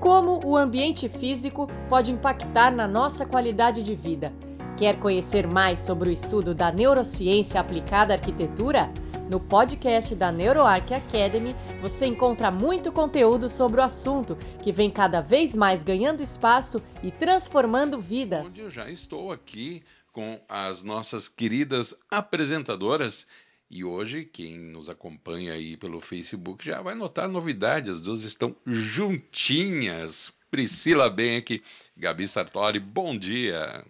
Como o ambiente físico pode impactar na nossa qualidade de vida? Quer conhecer mais sobre o estudo da neurociência aplicada à arquitetura? No podcast da NeuroArc Academy, você encontra muito conteúdo sobre o assunto, que vem cada vez mais ganhando espaço e transformando vidas. Onde eu já estou aqui com as nossas queridas apresentadoras e hoje, quem nos acompanha aí pelo Facebook já vai notar novidades. As duas estão juntinhas. Priscila Benck, Gabi Sartori, bom dia.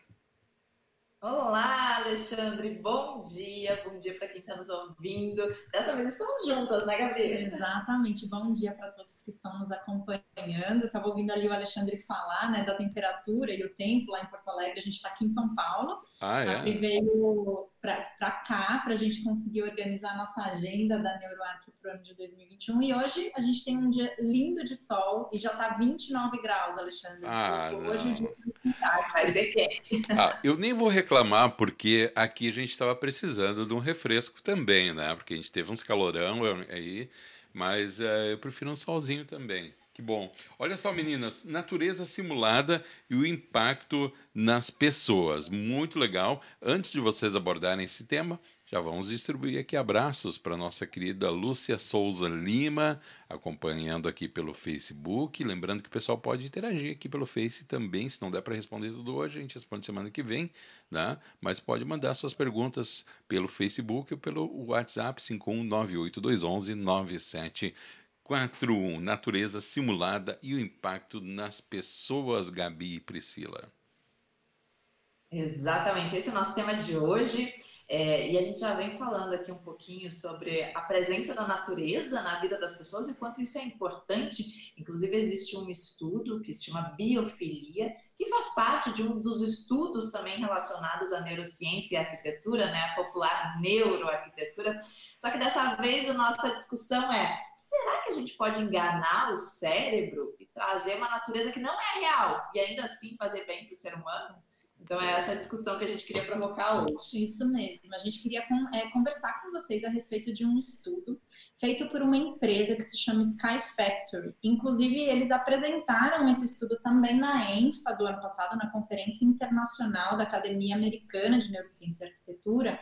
Olá, Alexandre, bom dia, bom dia para quem está nos ouvindo. Dessa vez estamos juntas, né, Gabi? Exatamente, bom dia para todos que estão nos acompanhando. Estava ouvindo ali o Alexandre falar né, da temperatura e o tempo lá em Porto Alegre. A gente está aqui em São Paulo. Ah, é? A Pri veio para cá para a gente conseguir organizar a nossa agenda da NeuroArc para o ano de 2021. E hoje a gente tem um dia lindo de sol e já está 29 graus, Alexandre. Ah, hoje não. o dia Vai ser quente. Ah, eu nem vou reclamar, porque aqui a gente estava precisando de um refresco também, né? Porque a gente teve uns calorão aí, mas é, eu prefiro um solzinho também. Que bom. Olha só, meninas, natureza simulada e o impacto nas pessoas. Muito legal. Antes de vocês abordarem esse tema, já vamos distribuir aqui abraços para nossa querida Lúcia Souza Lima, acompanhando aqui pelo Facebook. Lembrando que o pessoal pode interagir aqui pelo Face também. Se não der para responder tudo hoje, a gente responde semana que vem, né? Mas pode mandar suas perguntas pelo Facebook ou pelo WhatsApp 51982119741. Natureza simulada e o impacto nas pessoas, Gabi e Priscila. Exatamente, esse é o nosso tema de hoje. É, e a gente já vem falando aqui um pouquinho sobre a presença da natureza na vida das pessoas e quanto isso é importante. Inclusive, existe um estudo que se chama biofilia, faz parte de um dos estudos também relacionados à neurociência e arquitetura, né? a popular neuroarquitetura. Só que dessa vez a nossa discussão é: será que a gente pode enganar o cérebro e trazer uma natureza que não é real e ainda assim fazer bem para o ser humano? Então é essa discussão que a gente queria provocar hoje. Isso mesmo. A gente queria é, conversar com vocês a respeito de um estudo feito por uma empresa que se chama Sky Factory. Inclusive, eles apresentaram esse estudo também na ENFA do ano passado, na Conferência Internacional da Academia Americana de Neurociência e Arquitetura.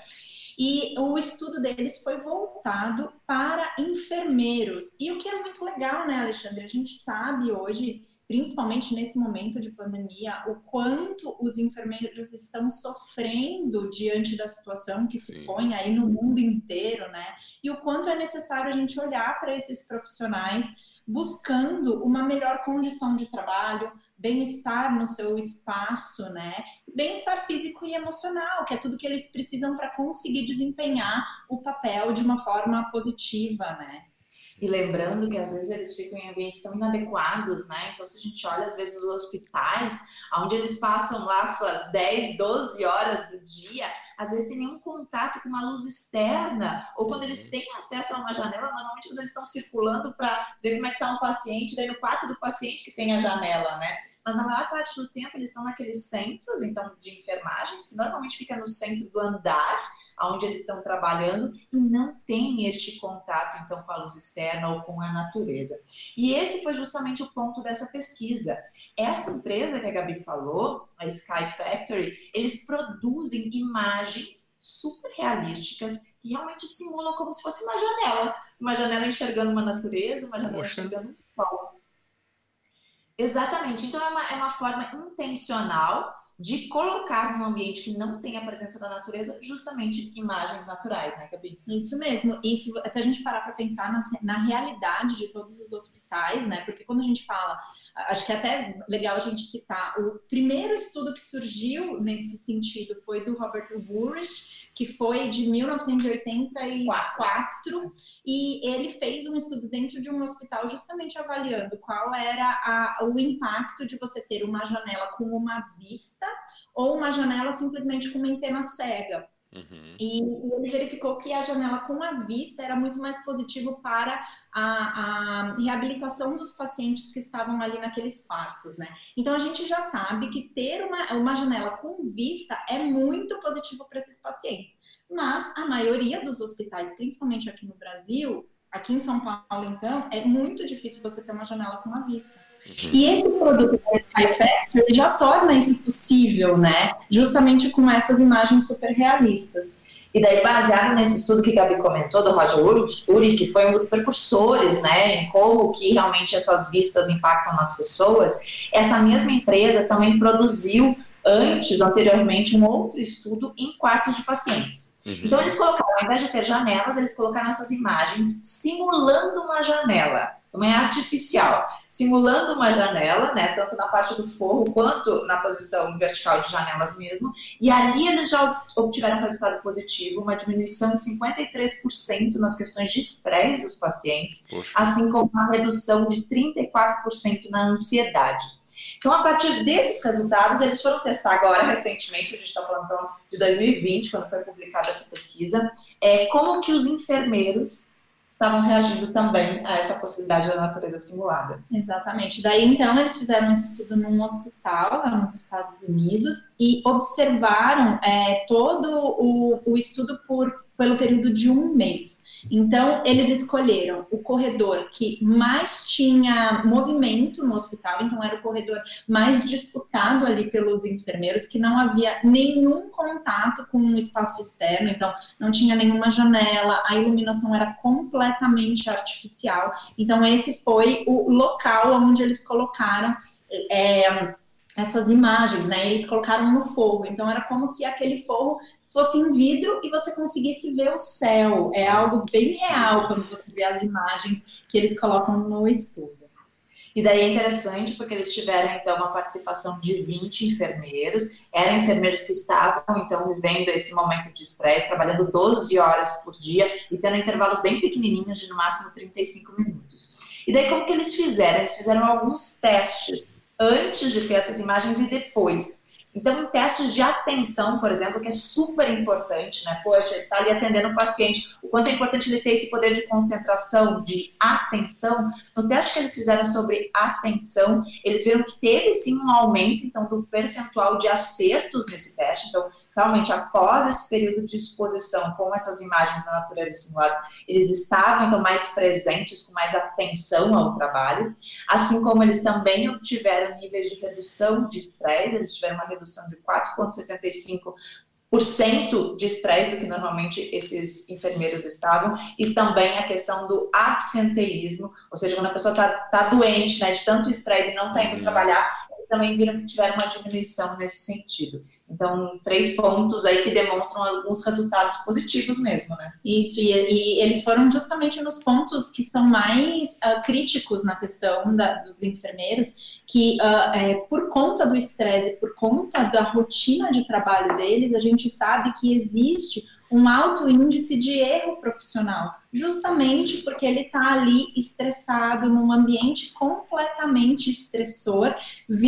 E o estudo deles foi voltado para enfermeiros. E o que é muito legal, né, Alexandre? A gente sabe hoje principalmente nesse momento de pandemia, o quanto os enfermeiros estão sofrendo diante da situação que se Sim. põe aí no mundo inteiro, né? E o quanto é necessário a gente olhar para esses profissionais buscando uma melhor condição de trabalho, bem-estar no seu espaço, né? Bem-estar físico e emocional, que é tudo que eles precisam para conseguir desempenhar o papel de uma forma positiva, né? E lembrando que às vezes eles ficam em ambientes tão inadequados, né? Então, se a gente olha às vezes os hospitais, onde eles passam lá suas 10, 12 horas do dia, às vezes sem nenhum contato com uma luz externa, ou quando eles uhum. têm acesso a uma janela, normalmente quando eles estão circulando para ver como é que está um paciente, daí no quarto do paciente que tem a janela, né? Mas na maior parte do tempo eles estão naqueles centros, então, de enfermagens, que normalmente fica no centro do andar, onde eles estão trabalhando e não tem este contato então com a luz externa ou com a natureza. E esse foi justamente o ponto dessa pesquisa. Essa empresa que a Gabi falou, a Sky Factory, eles produzem imagens super realísticas que realmente simulam como se fosse uma janela, uma janela enxergando uma natureza, uma janela Poxa. enxergando um sol. Exatamente. Então é uma, é uma forma intencional de colocar num ambiente que não tem a presença da natureza justamente imagens naturais, né, Gabi? Isso mesmo. E se, se a gente parar para pensar na, na, realidade de todos os hospitais, né, porque quando a gente fala, acho que é até legal a gente citar, o primeiro estudo que surgiu nesse sentido foi do Robert Woolrich, que foi de 1984, e ele fez um estudo dentro de um hospital justamente avaliando qual era a, o impacto de você ter uma janela com uma vista ou uma janela simplesmente com uma antena cega. Uhum. E, e, ele verificou que a janela com a vista era muito mais positivo para a, a, reabilitação dos pacientes que estavam ali naqueles quartos, né? Então a gente já sabe que ter uma, uma janela com vista é muito positivo para esses pacientes. Mas a maioria dos hospitais, principalmente aqui no Brasil, Aqui em São Paulo, então, é muito difícil você ter uma janela com uma vista. Uhum. E esse produto da Sky Factory já torna isso possível, né? Justamente com essas imagens super realistas. E daí, baseado nesse estudo que a Gabi comentou, do Roger Uri, que foi um dos precursores, né, em como que realmente essas vistas impactam nas pessoas, essa mesma empresa também produziu antes, anteriormente, um outro estudo em quartos de pacientes. Uhum. Então, eles colocaram, ao invés de ter janelas, eles colocaram essas imagens simulando uma janela. Também é artificial, simulando uma janela, né, tanto na parte do forro quanto na posição vertical de janelas mesmo. E ali eles já obtiveram um resultado positivo, uma diminuição de 53% nas questões de estresse dos pacientes, Poxa. assim como uma redução de 34% na ansiedade. Então, a partir desses resultados, eles foram testar agora, recentemente, a gente está falando então, de 2020, quando foi publicada essa pesquisa, é, como que os enfermeiros estavam reagindo também a essa possibilidade da natureza simulada. Exatamente. Daí, então, eles fizeram esse estudo num hospital lá nos Estados Unidos e observaram é, todo o, o estudo por, pelo período de um mês. Então, eles escolheram o corredor que mais tinha movimento no hospital, então era o corredor mais disputado ali pelos enfermeiros, que não havia nenhum contato com o espaço externo, então não tinha nenhuma janela, a iluminação era completamente artificial. Então, esse foi o local onde eles colocaram. É, essas imagens, né? Eles colocaram no forro, então era como se aquele forro fosse em vidro e você conseguisse ver o céu. É algo bem real quando você vê as imagens que eles colocam no estudo. E daí é interessante porque eles tiveram então uma participação de 20 enfermeiros, eram enfermeiros que estavam então vivendo esse momento de estresse, trabalhando 12 horas por dia e tendo intervalos bem pequenininhos de no máximo 35 minutos. E daí como que eles fizeram? Eles fizeram alguns testes antes de ter essas imagens e depois. Então, em testes de atenção, por exemplo, que é super importante, né? Poxa, ele está ali atendendo o paciente, o quanto é importante ele ter esse poder de concentração, de atenção. No teste que eles fizeram sobre atenção, eles viram que teve sim um aumento, então, do percentual de acertos nesse teste. Então, realmente, após esse período de exposição com essas imagens da natureza simulada, eles estavam então mais presentes, com mais atenção ao trabalho, assim como eles também obtiveram níveis de redução de estresse, eles tiveram uma redução de 4,75 por cento de estresse do que normalmente esses enfermeiros estavam, e também a questão do absenteísmo, ou seja, quando a pessoa está tá doente, né, de tanto estresse e não está indo uhum. trabalhar, também viram que tiveram uma diminuição nesse sentido. Então, três pontos aí que demonstram alguns resultados positivos mesmo, né? Isso, e, e eles foram justamente nos pontos que são mais uh, críticos na questão da, dos enfermeiros, que uh, é, por conta do estresse, por conta da rotina de trabalho deles, a gente sabe que existe um alto índice de erro profissional, justamente porque ele está ali estressado num ambiente completamente estressor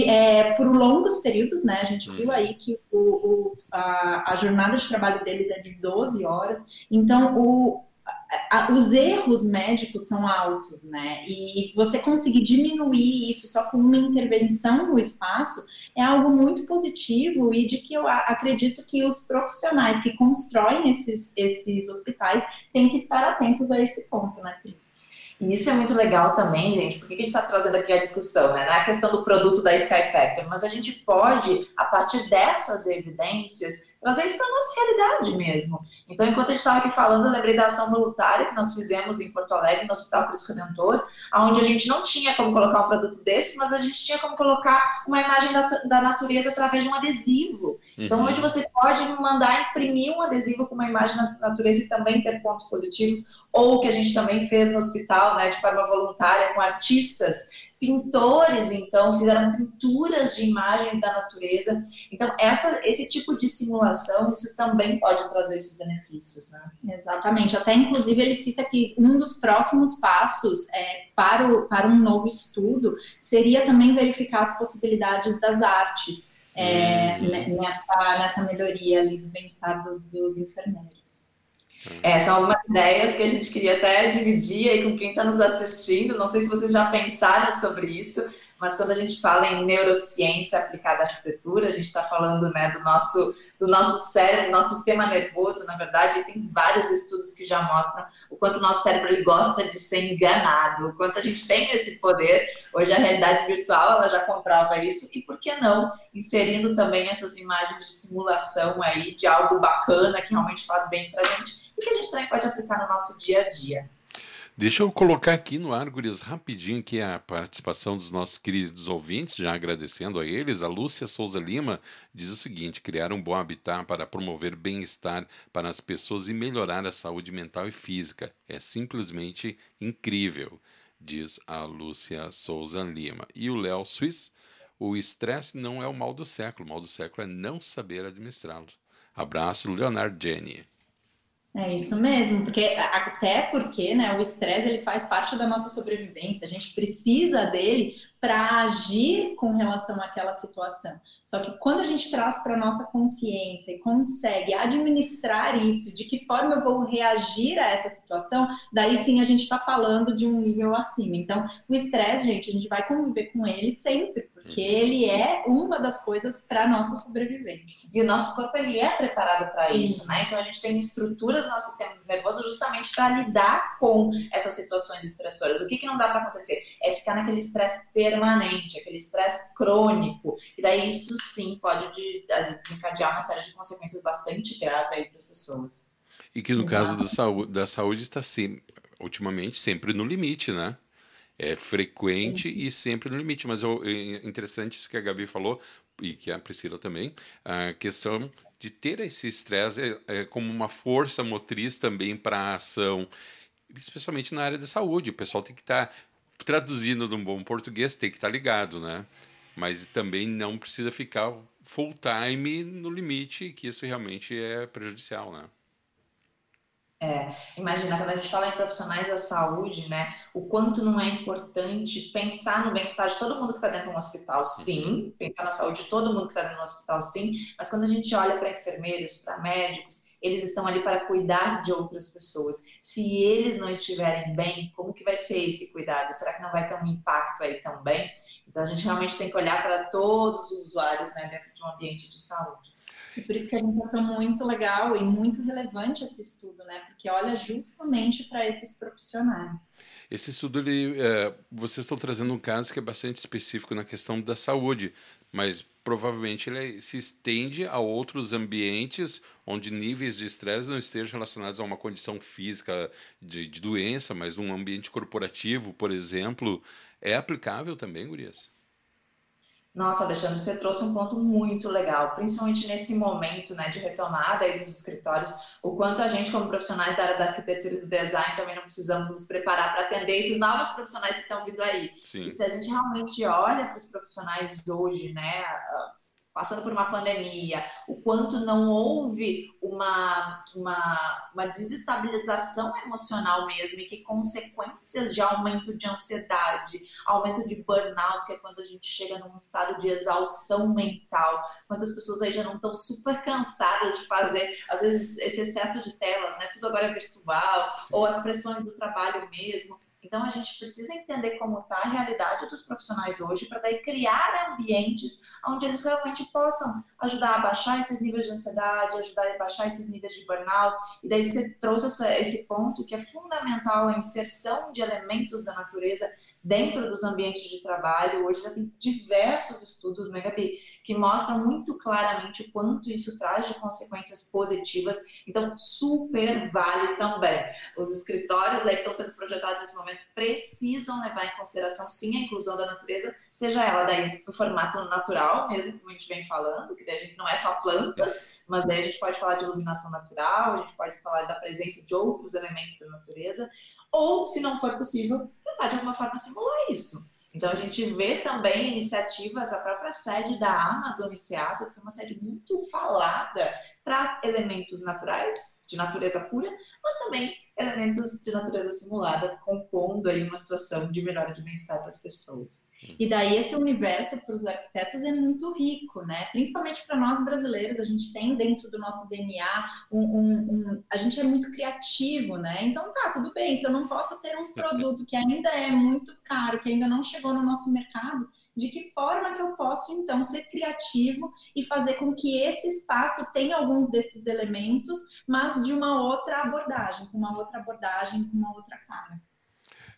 é, por longos períodos, né? A gente viu aí que o, o, a, a jornada de trabalho deles é de 12 horas, então o, os erros médicos são altos, né? E você conseguir diminuir isso só com uma intervenção no espaço é algo muito positivo e de que eu acredito que os profissionais que constroem esses, esses hospitais têm que estar atentos a esse ponto, né, Pri? E isso é muito legal também, gente, porque a gente está trazendo aqui a discussão, né? Não é a questão do produto da Sky Factor, mas a gente pode, a partir dessas evidências, trazer isso para a nossa realidade mesmo. Então, enquanto a gente estava aqui falando, eu lembrei da ação voluntária que nós fizemos em Porto Alegre, no Hospital Cristo Redentor, onde a gente não tinha como colocar um produto desse, mas a gente tinha como colocar uma imagem da, da natureza através de um adesivo. Então, hoje você pode mandar imprimir um adesivo com uma imagem da natureza e também ter pontos positivos, ou o que a gente também fez no hospital, né, de forma voluntária, com artistas Pintores, então, fizeram pinturas de imagens da natureza. Então, essa, esse tipo de simulação, isso também pode trazer esses benefícios, né? Exatamente. Até, inclusive, ele cita que um dos próximos passos é, para, o, para um novo estudo seria também verificar as possibilidades das artes é, hum. nessa, nessa melhoria ali do bem-estar dos, dos enfermeiros. É, são algumas ideias que a gente queria até dividir aí com quem está nos assistindo. Não sei se vocês já pensaram sobre isso, mas quando a gente fala em neurociência aplicada à arquitetura, a gente está falando né, do, nosso, do nosso cérebro, nosso sistema nervoso, na verdade, tem vários estudos que já mostram o quanto o nosso cérebro ele gosta de ser enganado, o quanto a gente tem esse poder. Hoje a realidade virtual ela já comprova isso, e por que não inserindo também essas imagens de simulação aí de algo bacana que realmente faz bem para a gente e que a gente também pode aplicar no nosso dia a dia. Deixa eu colocar aqui no ar, rapidinho aqui a participação dos nossos queridos ouvintes, já agradecendo a eles. A Lúcia Souza Lima diz o seguinte: criar um bom habitat para promover bem-estar para as pessoas e melhorar a saúde mental e física. É simplesmente incrível, diz a Lúcia Souza Lima. E o Léo Suiz, o estresse não é o mal do século, o mal do século é não saber administrá-lo. Abraço, Leonardo Jenny. É isso mesmo, porque até porque né, o estresse ele faz parte da nossa sobrevivência, a gente precisa dele para agir com relação àquela situação. Só que quando a gente traz para nossa consciência e consegue administrar isso, de que forma eu vou reagir a essa situação, daí sim a gente está falando de um nível acima. Então, o estresse, gente, a gente vai conviver com ele sempre, porque ele é uma das coisas para nossa sobrevivência. E o nosso corpo ele é preparado para isso, né? Então a gente tem estruturas no nosso sistema nervoso justamente para lidar com essas situações estressoras. O que, que não dá para acontecer? É ficar naquele estresse permanente, aquele estresse crônico. E daí isso sim pode desencadear uma série de consequências bastante graves aí para as pessoas. E que no caso da saúde, da saúde está sempre, ultimamente sempre no limite, né? É frequente Sim. e sempre no limite. Mas é interessante isso que a Gabi falou, e que a Priscila também, a questão de ter esse estresse é, é como uma força motriz também para a ação, especialmente na área da saúde. O pessoal tem que estar, tá, traduzindo de um bom português, tem que estar tá ligado, né? Mas também não precisa ficar full time no limite, que isso realmente é prejudicial, né? É, imagina, quando a gente fala em profissionais da saúde, né, o quanto não é importante pensar no bem-estar de todo mundo que está dentro de um hospital, sim, pensar na saúde de todo mundo que está dentro de um hospital, sim, mas quando a gente olha para enfermeiros, para médicos, eles estão ali para cuidar de outras pessoas. Se eles não estiverem bem, como que vai ser esse cuidado? Será que não vai ter um impacto aí também? Então a gente realmente tem que olhar para todos os usuários né, dentro de um ambiente de saúde. E por isso que a gente achou muito legal e muito relevante esse estudo, né? Porque olha justamente para esses profissionais. Esse estudo, ele, é, vocês estão trazendo um caso que é bastante específico na questão da saúde, mas provavelmente ele se estende a outros ambientes onde níveis de estresse não estejam relacionados a uma condição física de, de doença, mas num ambiente corporativo, por exemplo. É aplicável também, Gurias? Nossa, Alexandre, você trouxe um ponto muito legal, principalmente nesse momento né, de retomada aí dos escritórios, o quanto a gente, como profissionais da área da arquitetura e do design, também não precisamos nos preparar para atender esses novos profissionais que estão vindo aí. Sim. E se a gente realmente olha para os profissionais hoje, né, passando por uma pandemia, o quanto não houve uma, uma, uma desestabilização emocional mesmo e que consequências de aumento de ansiedade, aumento de burnout, que é quando a gente chega num estado de exaustão mental, quantas pessoas aí já não estão super cansadas de fazer, às vezes, esse excesso de telas, né? Tudo agora é virtual, Sim. ou as pressões do trabalho mesmo. Então, a gente precisa entender como está a realidade dos profissionais hoje para daí criar ambientes onde eles realmente possam ajudar a baixar esses níveis de ansiedade, ajudar a baixar esses níveis de burnout. E daí você trouxe essa, esse ponto que é fundamental, a inserção de elementos da natureza dentro dos ambientes de trabalho. Hoje já tem diversos estudos, né, Gabi, que mostram muito claramente o quanto isso traz de consequências positivas. Então, super vale também. Os escritórios aí que estão sendo projetados nesse momento precisam levar em consideração, sim, a inclusão da natureza, seja ela daí no formato natural, mesmo como a gente vem falando, que daí a gente não é só plantas, mas daí a gente pode falar de iluminação natural, a gente pode falar da presença de outros elementos da natureza, ou, se não for possível, tentar de alguma forma simular isso. Então, a gente vê também iniciativas, a própria sede da Amazon Seattle, que foi uma sede muito falada, traz elementos naturais, de natureza pura, mas também elementos de natureza simulada compondo aí uma situação de melhora de bem-estar para as pessoas. E daí esse universo para os arquitetos é muito rico, né? Principalmente para nós brasileiros, a gente tem dentro do nosso DNA um, um, um, a gente é muito criativo, né? Então tá, tudo bem. Se eu não posso ter um produto que ainda é muito caro, que ainda não chegou no nosso mercado, de que forma que eu posso então ser criativo e fazer com que esse espaço tenha alguns desses elementos, mas de uma outra abordagem, com uma outra abordagem, com uma outra cara.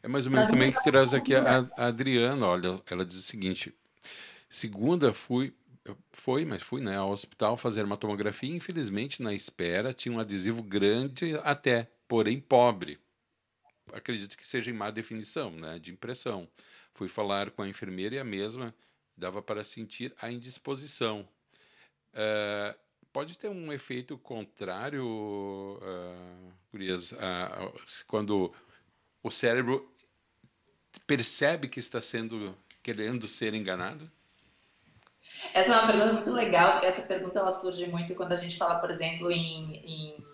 É mais ou menos também que traz aqui a, a Adriana, olha, ela diz o seguinte: segunda fui, foi, mas fui né, ao hospital fazer uma tomografia e infelizmente na espera tinha um adesivo grande até, porém pobre. Acredito que seja em má definição, né, de impressão. Fui falar com a enfermeira e a mesma dava para sentir a indisposição. Uh, pode ter um efeito contrário, uh, Gurias, uh, quando o cérebro percebe que está sendo querendo ser enganado? Essa é uma pergunta muito legal, porque essa pergunta ela surge muito quando a gente fala, por exemplo, em, em,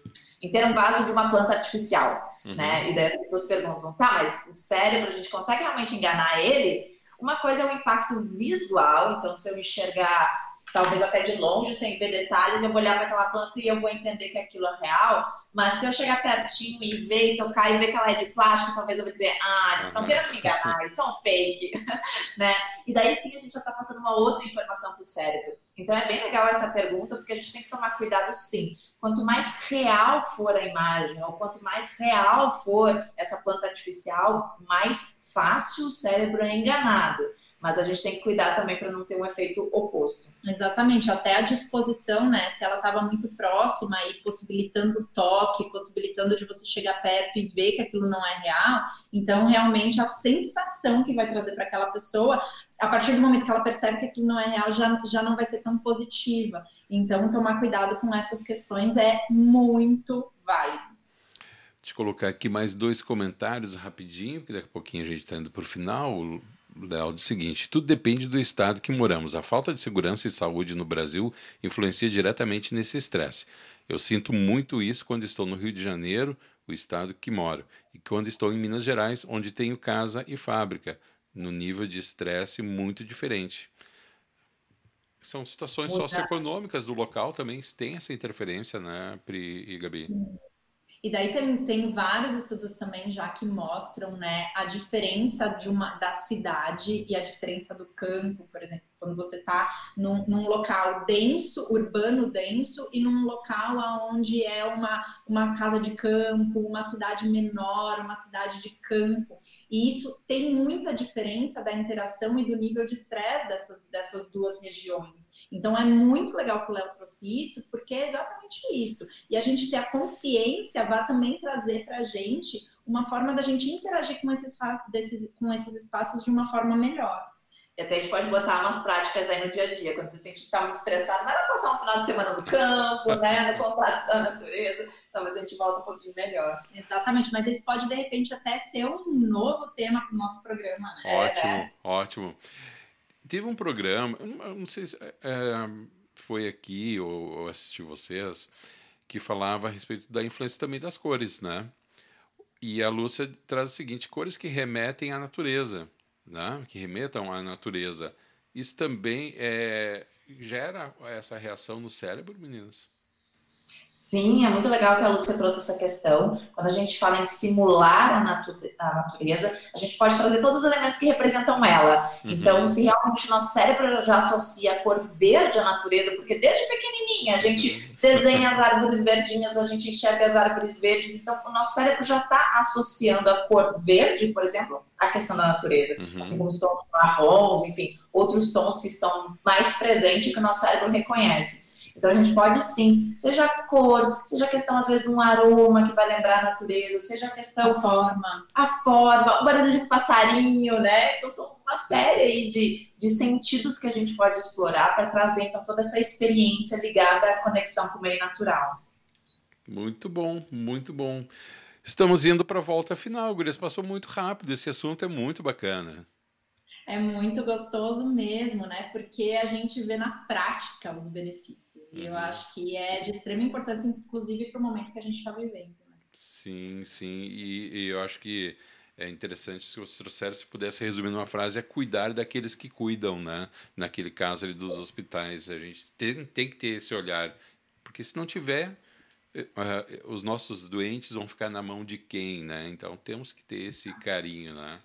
em ter um vaso de uma planta artificial, uhum. né? E daí as pessoas perguntam, tá, mas o cérebro, a gente consegue realmente enganar ele? Uma coisa é o impacto visual, então se eu enxergar talvez até de longe, sem ver detalhes, eu vou olhar para aquela planta e eu vou entender que aquilo é real. Mas se eu chegar pertinho e ver, e tocar e ver que ela é de plástico, talvez eu vou dizer, ah, eles estão querendo me enganar, eles são fake, né? E daí sim a gente já está passando uma outra informação para o cérebro. Então é bem legal essa pergunta, porque a gente tem que tomar cuidado sim. Quanto mais real for a imagem, ou quanto mais real for essa planta artificial, mais fácil o cérebro é enganado mas a gente tem que cuidar também para não ter um efeito oposto. Exatamente, até a disposição, né? Se ela estava muito próxima e possibilitando o toque, possibilitando de você chegar perto e ver que aquilo não é real, então realmente a sensação que vai trazer para aquela pessoa, a partir do momento que ela percebe que aquilo não é real, já, já não vai ser tão positiva. Então, tomar cuidado com essas questões é muito válido. Deixa eu colocar aqui mais dois comentários rapidinho, porque daqui a pouquinho a gente está indo para o final. Léo, do seguinte: tudo depende do estado que moramos. A falta de segurança e saúde no Brasil influencia diretamente nesse estresse. Eu sinto muito isso quando estou no Rio de Janeiro, o estado que moro, e quando estou em Minas Gerais, onde tenho casa e fábrica, no nível de estresse muito diferente. São situações socioeconômicas do local também, tem essa interferência, né, Pri e Gabi? E daí tem, tem vários estudos também já que mostram né, a diferença de uma, da cidade e a diferença do campo, por exemplo quando você está num, num, local denso, urbano denso, e num local onde é uma, uma casa de campo, uma cidade menor, uma cidade de campo. E isso tem muita diferença da interação e do nível de estresse dessas, dessas duas regiões. Então é muito legal que o Léo trouxe isso, porque é exatamente isso. E a gente ter a consciência vai também trazer para a gente uma forma da gente interagir com esses, desses, com esses espaços de uma forma melhor. E até a gente pode botar umas práticas aí no dia a dia. Quando você sente que está muito estressado, vai lá passar um final de semana no campo, né? No contato da natureza. Talvez a gente volte um pouquinho melhor. Exatamente, mas esse pode, de repente, até ser um novo tema para o nosso programa, né? Ótimo, é, ótimo. Teve um programa, não sei se é, é, foi aqui ou, ou assisti vocês, que falava a respeito da influência também das cores, né? E a Lúcia traz o seguinte: cores que remetem à natureza né, que remetam à natureza, isso também é, gera essa reação no cérebro, meninas? Sim, é muito legal que a Lúcia trouxe essa questão. Quando a gente fala em simular a, natu a natureza, a gente pode trazer todos os elementos que representam ela. Uhum. Então, se realmente o nosso cérebro já associa a cor verde à natureza, porque desde pequenininha a gente uhum. desenha as árvores verdinhas, a gente enxerga as árvores verdes, então o nosso cérebro já está associando a cor verde, por exemplo, à questão da natureza. Uhum. Assim como os tons marrons, enfim, outros tons que estão mais presentes que o nosso cérebro reconhece. Então a gente pode sim, seja a cor, seja a questão às vezes de um aroma que vai lembrar a natureza, seja a questão a forma, a forma, o barulho de passarinho, né? Então são uma série aí de, de sentidos que a gente pode explorar para trazer então toda essa experiência ligada à conexão com o meio natural. Muito bom, muito bom. Estamos indo para a volta final, Gurias. Passou muito rápido, esse assunto é muito bacana. É muito gostoso mesmo, né? Porque a gente vê na prática os benefícios. E uhum. eu acho que é de extrema importância, inclusive, para o momento que a gente está vivendo. Né? Sim, sim. E, e eu acho que é interessante se você trouxer, se pudesse resumir numa frase, é cuidar daqueles que cuidam, né? Naquele caso ali dos hospitais. A gente tem, tem que ter esse olhar, porque se não tiver, uh, os nossos doentes vão ficar na mão de quem, né? Então temos que ter esse carinho, né?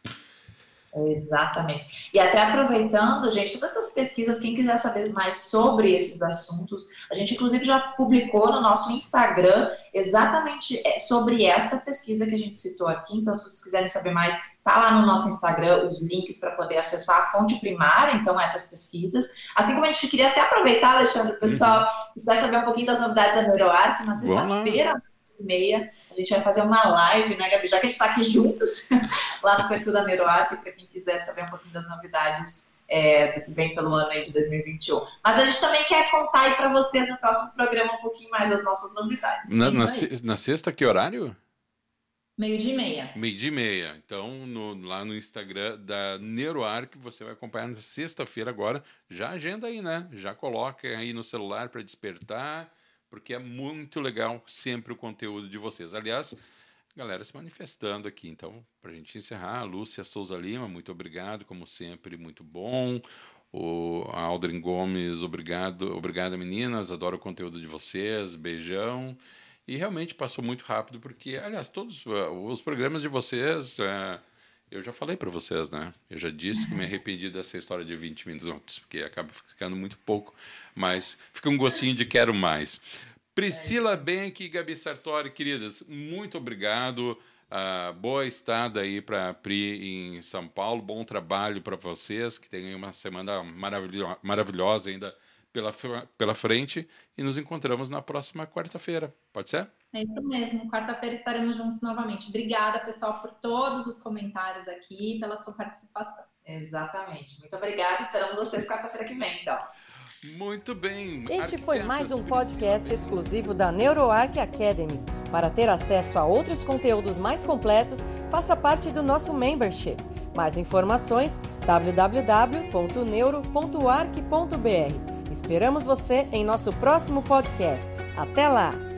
Exatamente. E até aproveitando, gente, todas essas pesquisas, quem quiser saber mais sobre esses assuntos, a gente inclusive já publicou no nosso Instagram exatamente é, sobre esta pesquisa que a gente citou aqui. Então, se vocês quiserem saber mais, tá lá no nosso Instagram os links para poder acessar a fonte primária, então, essas pesquisas. Assim como a gente queria até aproveitar, Alexandre, o pessoal que quer saber um pouquinho das novidades da NeuroArc, na sexta-feira meia. A gente vai fazer uma live, né, Gabi? Já que a gente está aqui juntos, lá no perfil da NeuroArc, para quem quiser saber um pouquinho das novidades é, do que vem pelo ano aí de 2021. Mas a gente também quer contar aí para vocês no próximo programa um pouquinho mais das nossas novidades. Na, na, na sexta, que horário? Meio dia e meia. Meio dia e meia. Então, no, lá no Instagram da NeuroArc, você vai acompanhar na sexta-feira agora. Já agenda aí, né? Já coloca aí no celular para despertar porque é muito legal sempre o conteúdo de vocês. Aliás, galera se manifestando aqui. Então, para a gente encerrar, Lúcia Souza Lima, muito obrigado, como sempre, muito bom. O Aldrin Gomes, obrigado, obrigado meninas, adoro o conteúdo de vocês, beijão. E realmente passou muito rápido, porque, aliás, todos uh, os programas de vocês, uh, eu já falei para vocês, né? Eu já disse que me arrependi dessa história de 20 minutos, porque acaba ficando muito pouco, mas fica um gostinho de quero mais. Priscila Benck e Gabi Sartori, queridas, muito obrigado. Uh, boa estada aí para a Pri em São Paulo. Bom trabalho para vocês, que tenham uma semana maravilho maravilhosa ainda pela, pela frente. E nos encontramos na próxima quarta-feira. Pode ser? É isso mesmo. Quarta-feira estaremos juntos novamente. Obrigada, pessoal, por todos os comentários aqui, pela sua participação. Exatamente. Muito obrigada. Esperamos vocês quarta-feira que vem, então. Muito bem. Este foi mais um podcast exclusivo da NeuroArc Academy. Para ter acesso a outros conteúdos mais completos, faça parte do nosso membership. Mais informações www.neuro.arc.br. Esperamos você em nosso próximo podcast. Até lá!